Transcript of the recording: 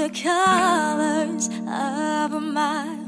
the colors of my